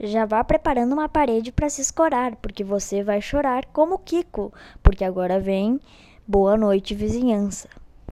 Já vá preparando uma parede para se escorar, porque você vai chorar como Kiko, porque agora vem Boa Noite Vizinhança.